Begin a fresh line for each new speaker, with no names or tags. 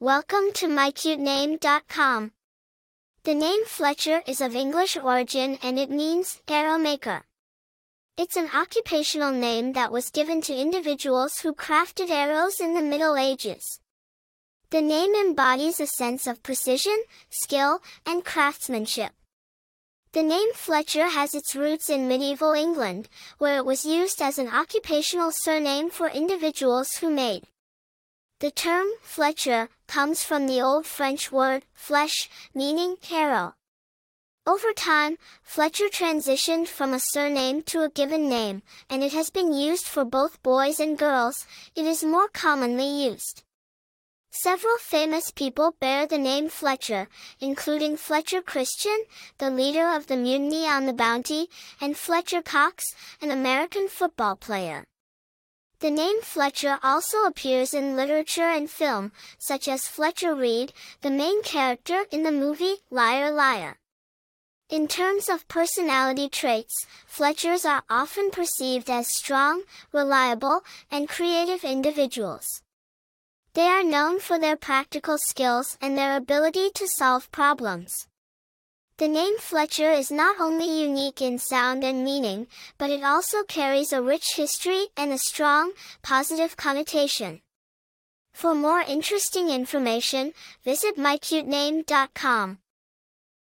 Welcome to mycutename.com. The name Fletcher is of English origin and it means arrow maker. It's an occupational name that was given to individuals who crafted arrows in the Middle Ages. The name embodies a sense of precision, skill, and craftsmanship. The name Fletcher has its roots in medieval England, where it was used as an occupational surname for individuals who made. The term Fletcher comes from the Old French word flèche, meaning arrow. Over time, Fletcher transitioned from a surname to a given name, and it has been used for both boys and girls, it is more commonly used. Several famous people bear the name Fletcher, including Fletcher Christian, the leader of the Mutiny on the Bounty, and Fletcher Cox, an American football player. The name Fletcher also appears in literature and film, such as Fletcher Reede, the main character in the movie Liar Liar. In terms of personality traits, Fletchers are often perceived as strong, reliable, and creative individuals. They are known for their practical skills and their ability to solve problems. The name Fletcher is not only unique in sound and meaning, but it also carries a rich history and a strong, positive connotation. For more interesting information, visit mycutename.com.